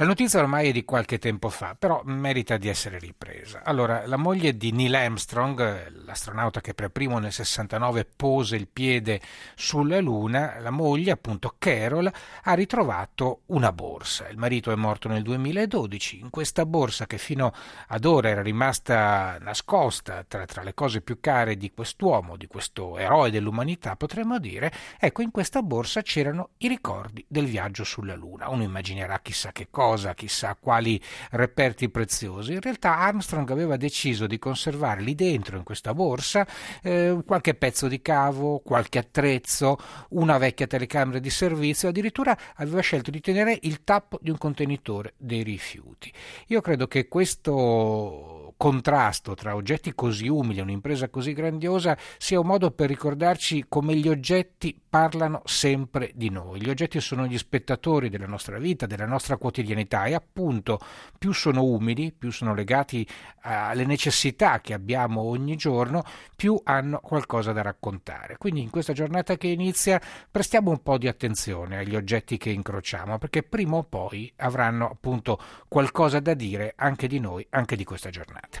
La notizia ormai è di qualche tempo fa, però merita di essere ripresa. Allora, la moglie di Neil Armstrong, l'astronauta che per primo nel 69 pose il piede sulla Luna, la moglie, appunto Carol, ha ritrovato una borsa. Il marito è morto nel 2012. In questa borsa, che fino ad ora era rimasta nascosta tra, tra le cose più care di quest'uomo, di questo eroe dell'umanità, potremmo dire, ecco, in questa borsa c'erano i ricordi del viaggio sulla Luna. Uno immaginerà chissà che cosa cosa, chissà quali reperti preziosi. In realtà Armstrong aveva deciso di conservare lì dentro, in questa borsa, eh, qualche pezzo di cavo, qualche attrezzo, una vecchia telecamera di servizio, addirittura aveva scelto di tenere il tappo di un contenitore dei rifiuti. Io credo che questo contrasto tra oggetti così umili e un'impresa così grandiosa sia un modo per ricordarci come gli oggetti parlano sempre di noi. Gli oggetti sono gli spettatori della nostra vita, della nostra quotidianità e appunto più sono umili, più sono legati alle necessità che abbiamo ogni giorno, più hanno qualcosa da raccontare. Quindi in questa giornata che inizia prestiamo un po' di attenzione agli oggetti che incrociamo perché prima o poi avranno appunto qualcosa da dire anche di noi, anche di questa giornata.